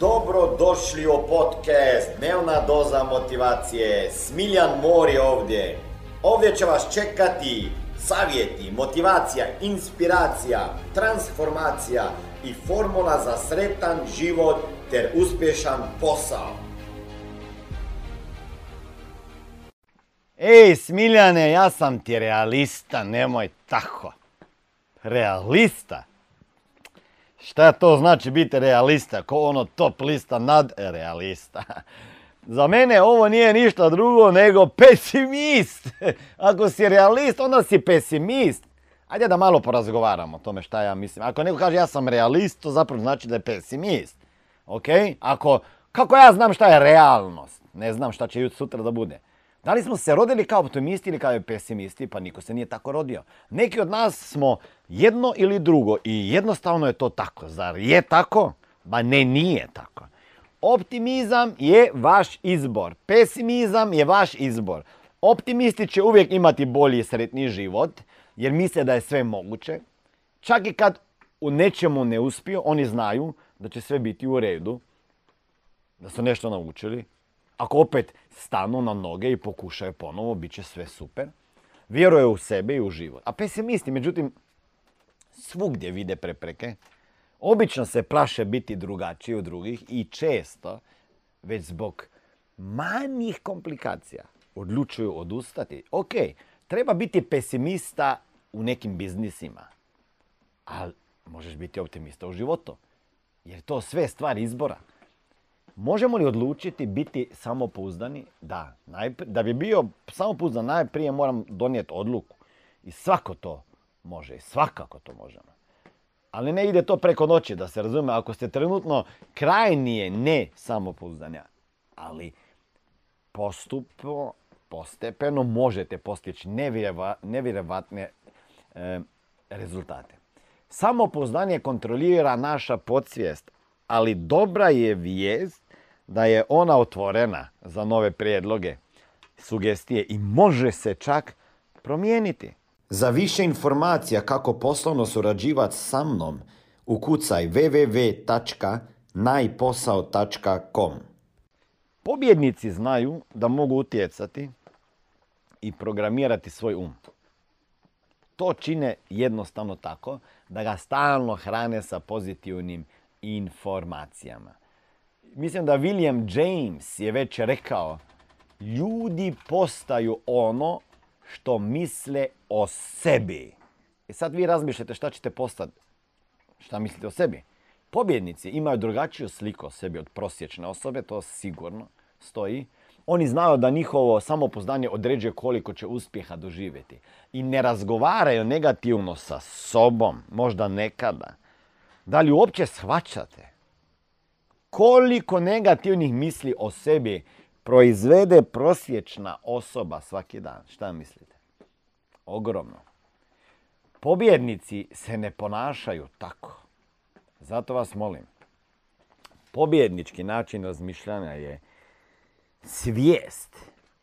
Dobro došli u podcast Dnevna doza motivacije. Smiljan Mor je ovdje. Ovdje će vas čekati savjeti, motivacija, inspiracija, transformacija i formula za sretan život ter uspješan posao. Ej, Smiljane, ja sam ti realista, nemoj tako. Realista? Šta to znači biti realista? Ko ono top lista nad realista. Za mene ovo nije ništa drugo nego pesimist. Ako si realist, onda si pesimist. Ajde da malo porazgovaramo o tome šta ja mislim. Ako neko kaže ja sam realist, to zapravo znači da je pesimist. Ok? Ako, kako ja znam šta je realnost? Ne znam šta će sutra da bude. Da li smo se rodili kao optimisti ili kao pesimisti? Pa niko se nije tako rodio. Neki od nas smo jedno ili drugo i jednostavno je to tako. Zar je tako? Ba ne, nije tako. Optimizam je vaš izbor. Pesimizam je vaš izbor. Optimisti će uvijek imati bolji i sretniji život jer misle da je sve moguće. Čak i kad u nečemu ne uspiju, oni znaju da će sve biti u redu, da su nešto naučili, ako opet stanu na noge i pokušaju ponovo, bit će sve super. Vjeruje u sebe i u život. A pesimisti, međutim, svugdje vide prepreke. Obično se plaše biti drugačiji od drugih i često, već zbog manjih komplikacija, odlučuju odustati. Ok, treba biti pesimista u nekim biznisima, ali možeš biti optimista u životu. Jer to sve stvar izbora. Možemo li odlučiti biti samopouzdani? Da. Da bi bio samopouzdan najprije moram donijeti odluku. I svako to može. Svakako to možemo. Ali ne ide to preko noći, da se razume. Ako ste trenutno krajnije ne samopouzdani, ali postupno, postepeno možete postići nevjerovatne e, rezultate. Samopouzdanje kontrolira naša podsvijest, ali dobra je vijest da je ona otvorena za nove prijedloge, sugestije i može se čak promijeniti. Za više informacija kako poslovno surađivati sa mnom, ukucaj www.najposao.com Pobjednici znaju da mogu utjecati i programirati svoj um. To čine jednostavno tako da ga stalno hrane sa pozitivnim informacijama mislim da William James je već rekao, ljudi postaju ono što misle o sebi. I sad vi razmišljate šta ćete postati, šta mislite o sebi. Pobjednici imaju drugačiju sliku o sebi od prosječne osobe, to sigurno stoji. Oni znaju da njihovo samopoznanje određuje koliko će uspjeha doživjeti. I ne razgovaraju negativno sa sobom, možda nekada. Da li uopće shvaćate koliko negativnih misli o sebi proizvede prosječna osoba svaki dan. Šta mislite? Ogromno. Pobjednici se ne ponašaju tako. Zato vas molim. Pobjednički način razmišljanja je svijest.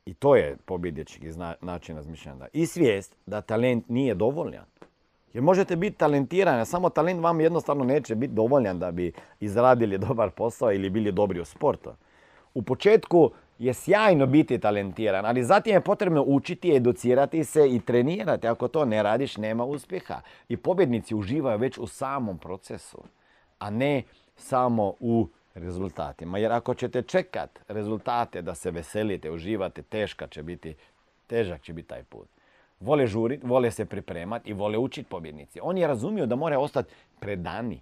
I to je pobjednički način razmišljanja. I svijest da talent nije dovoljan. Jer možete biti talentirani, samo talent vam jednostavno neće biti dovoljan da bi izradili dobar posao ili bili dobri u sportu. U početku je sjajno biti talentiran, ali zatim je potrebno učiti, educirati se i trenirati. Ako to ne radiš, nema uspjeha. I pobjednici uživaju već u samom procesu, a ne samo u rezultatima. Jer ako ćete čekat rezultate da se veselite, uživate, teška će biti, težak će biti taj put vole žurit, vole se pripremati i vole učiti pobjednici. Oni razumiju da moraju ostati predani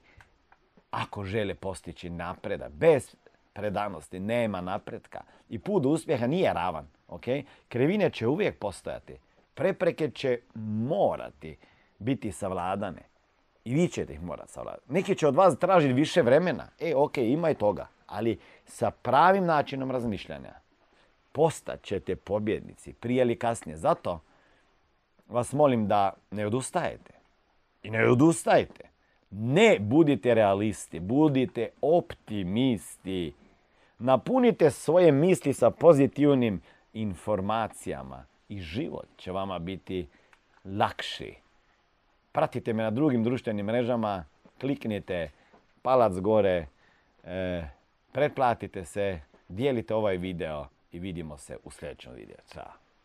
ako žele postići napredak. Bez predanosti nema napretka. I put uspjeha nije ravan. Okay? Krivine će uvijek postojati. Prepreke će morati biti savladane. I vi ćete ih morati savladati. Neki će od vas tražiti više vremena. E, ok, ima i toga. Ali sa pravim načinom razmišljanja postat ćete pobjednici prije ili kasnije. Zato vas molim da ne odustajete. I ne odustajte. Ne budite realisti, budite optimisti. Napunite svoje misli sa pozitivnim informacijama i život će vama biti lakši. Pratite me na drugim društvenim mrežama, kliknite palac gore, e, pretplatite se, dijelite ovaj video i vidimo se u sljedećem videu. Ćao.